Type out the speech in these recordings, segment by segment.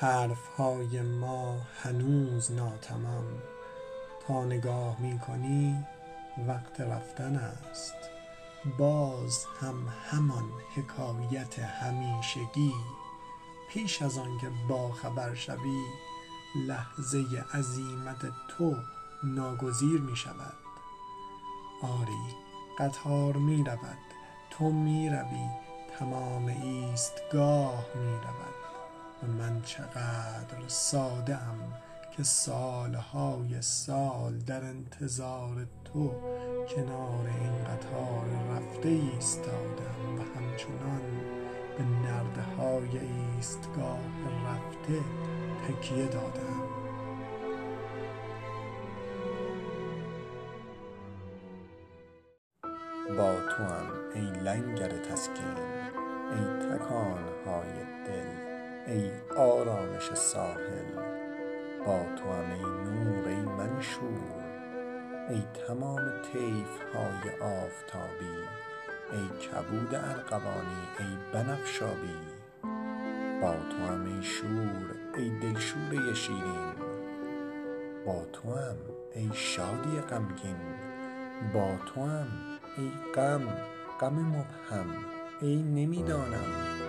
حرفهای ما هنوز ناتمام. تا نگاه می کنی وقت رفتن است. باز هم همان حکایت همیشگی. پیش از آنکه باخبر شوی لحظه عزیمت تو ناگزیر می شود آری قطار می رود تو می روی تمام ایستگاه می رود و من چقدر ساده ام که سالهای سال در انتظار تو کنار این قطار رفته ایستادم و همچنان به نرده های ایستگاه رفته تکیه دادم. با تو هم ای لنگر تسکین ای تکانهای دل. ای آرامش ساحل با تو هم ای نور ای منشور ای تمام طیف های آفتابی ای کبود ارغوانی ای بنفشابی. با تو هم ای شور ای دلشوره شیرین با تو هم ای شادی غمگین با تو هم ای غم غم مبهم ای نمی دانم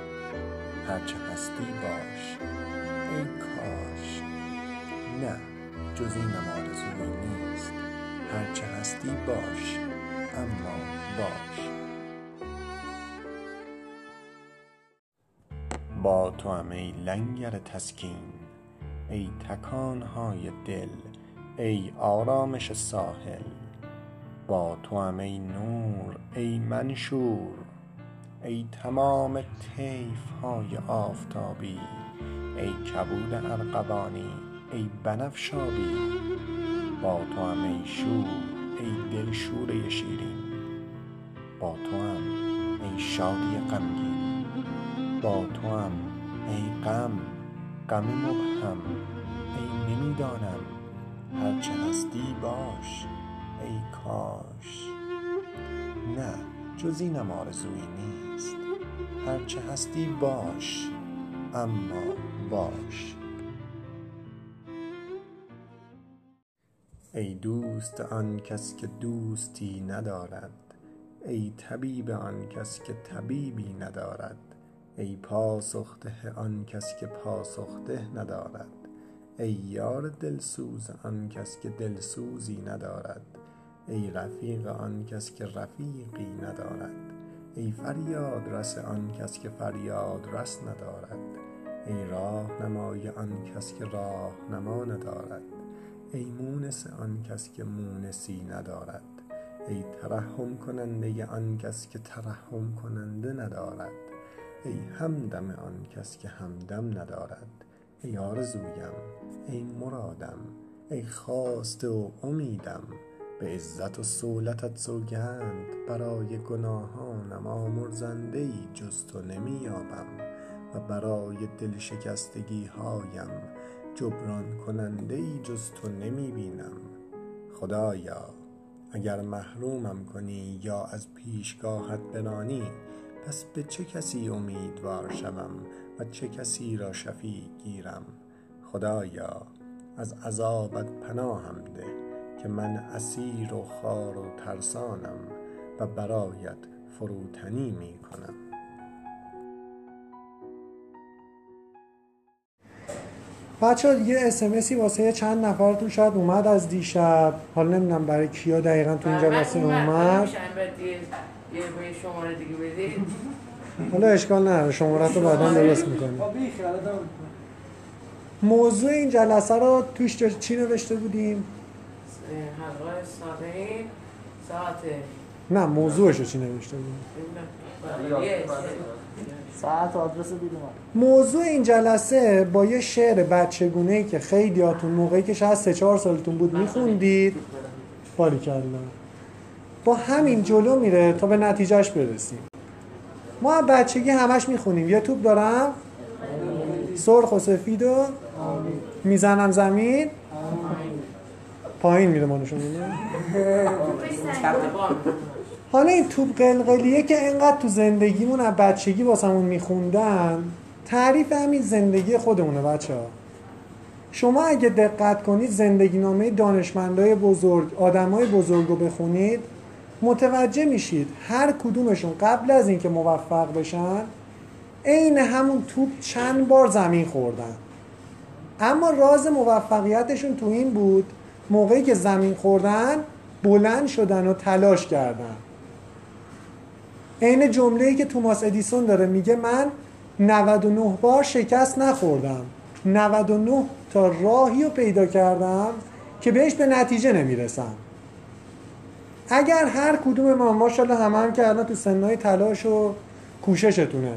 هرچه هستی باش. ای کاش. نه جز اینم آرزویی نیست. هرچه هستی باش اما باش. با تو ای لنگر تسکین ای تکانهای دل ای آرامش ساحل. با تو ای نور ای منشور. ای تمام طیف های آفتابی ای کبود ارغوانی ای بنفشابی. با تو هم ای شور ای دلشوره شیرین. با تو هم ای شادی غمگین. با تو هم ای غم غم مبهم. ای نمی دانم هرچه هستی باش ای کاش. نه. جز اینم آرزویی نیست. هرچه هستی باش اما باش. ای دوست آن کس که دوستی ندارد ای طبیب آن کس که طبیبی ندارد ای پاسخ ده آن کس که پاسخ ده ندارد ای یار دلسوز آن کس که دلسوزی ندارد. ای رفیق آن کس که رفیقی ندارد. ای فریادرس آن کس که فریادرس ندارد. ای راهنمای آن کس که راهنما ندارد. ای مونس آن کس که مونسی ندارد. ای ترحم کننده آن کس که ترحم کننده ندارد. ای همدم آن کس که همدم ندارد. ای آرزویم ای مرادم ای خواسته و امیدم. به عزت و صولتت سوگند. برای گناهانم آمرزنده ای جز تو نمی یابم و برای دلشکستگی هایم جبران کننده ای جز تو نمی بینم خدایا اگر محرومم کنی یا از پیشگاهت برانی پس به چه کسی امیدوار شوم و چه کسی را شفیع گیرم؟ خدایا از عذابت پناهم ده. که من اسیر و خوار و ترسانم و برایت فروتنی می کنم. بچه یه اسمسی واسه چند نفرتون شاید اومد از دیشب. حالا نمی‌دونم برای کیا دقیقا تو این جلسه اومد. شماره دیگه بدید. حالا اشکال نداره شماره رو بعدا درست می‌کنیم. موضوع این جلسه رو توش چی نوشته بودیم؟ حلقه ساعت ساعت نه موضوعش رو چی نوشته بودیم؟ ساعت آدرس موضوع این جلسه با یه شعر بچگونه ای که خیلی هاتون موقعی که شاید سه چهار سالتون بود میخوندید. باری کردن با همین جلو میره تا به نتیجهش برسیم. ما بچگی همش می‌خونیم. یه توپ دارم. سرخ و سفید و می‌زنم زمین. پایین میره ما نشون حالا این توپ قلقلیه که انقدر تو زندگیمون از بچگی واسمون میخوندن تعریف همین زندگی خودمونه بچه ها شما اگه دقت کنید زندگی نامه دانشمندای بزرگ آدمای بزرگ رو بخونید متوجه میشید هر کدومشون قبل از اینکه موفق بشن عین همون توپ چند بار زمین خوردن. اما راز موفقیتشون تو این بود موقعی که زمین خوردن بلند شدن و تلاش کردن. عین جمله‌ای که توماس ادیسون داره میگه من 99 بار شکست نخوردم. 99 تا راهی رو پیدا کردم که بهش به نتیجه نمی‌رسم. اگر هر کدوم ما ماشاءالله همه هم که الان تو سنهای تلاش و کوششتونه.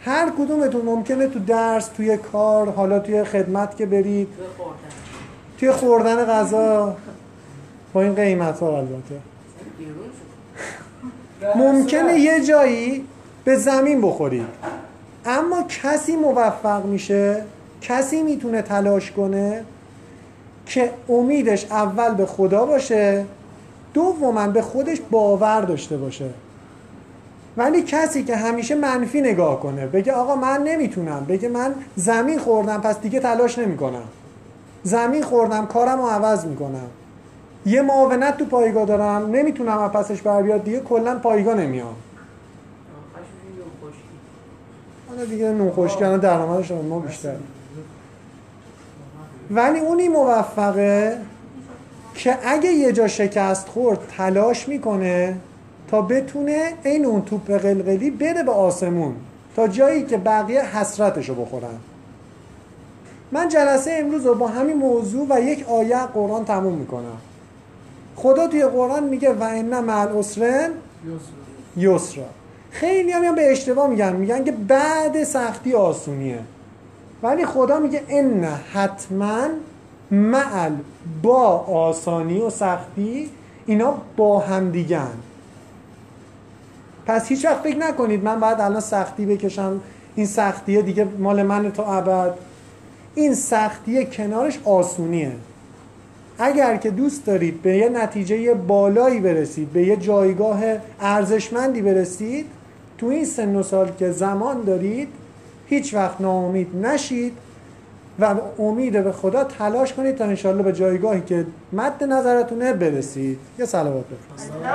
هر کدومتون ممکنه تو درس توی کار حالا توی خدمت که برید. توی خوردن غذا. با این قیمت ها البته. ممکنه یه جایی به زمین بخورید اما کسی موفق میشه کسی می‌تونه تلاش کنه که امیدش اول به خدا باشه دوما به خودش باور داشته باشه. ولی کسی که همیشه منفی نگاه کنه بگه آقا من نمی‌تونم بگه من زمین خوردم پس دیگه تلاش نمی‌کنم. زمین خوردم کارم رو عوض می‌کنم. یه معاونت تو پایگاه دارم نمی‌تونم از پسش بر بیاد دیگه کلا پایگاه نمیام. حالا دیگه نون خوش کردن درآمدش ما بیشتر. ولی اونی موفقه که اگه یه جا شکست خورد تلاش می‌کنه تا بتونه این اون توپ قلقلی بره به آسمون تا جایی که بقیه حسرتشو بخورن. من جلسه امروز رو با همین موضوع و یک آیه قرآن تموم می‌کنم. خدا توی قرآن میگه و ان مع العسرن یسرا. خیلی هم به اشتباه میگن. میگن که بعد سختی آسونیه. ولی خدا میگه ان حتما معل با آسانی و سختی اینا با هم دیگن پس هیچ وقت فکر نکنید من باید الان سختی بکشم. این سختیه دیگه مال من تا ابد. این سختیه کنارش آسونیه. اگر که دوست دارید به یه نتیجه بالایی برسید به یه جایگاه ارزشمندی برسید تو این سن و سال که زمان دارید هیچ وقت ناامید نشید و امید به خدا تلاش کنید تا انشالله به جایگاهی که مد نظرتونه برسید. یه صلوات بفرستید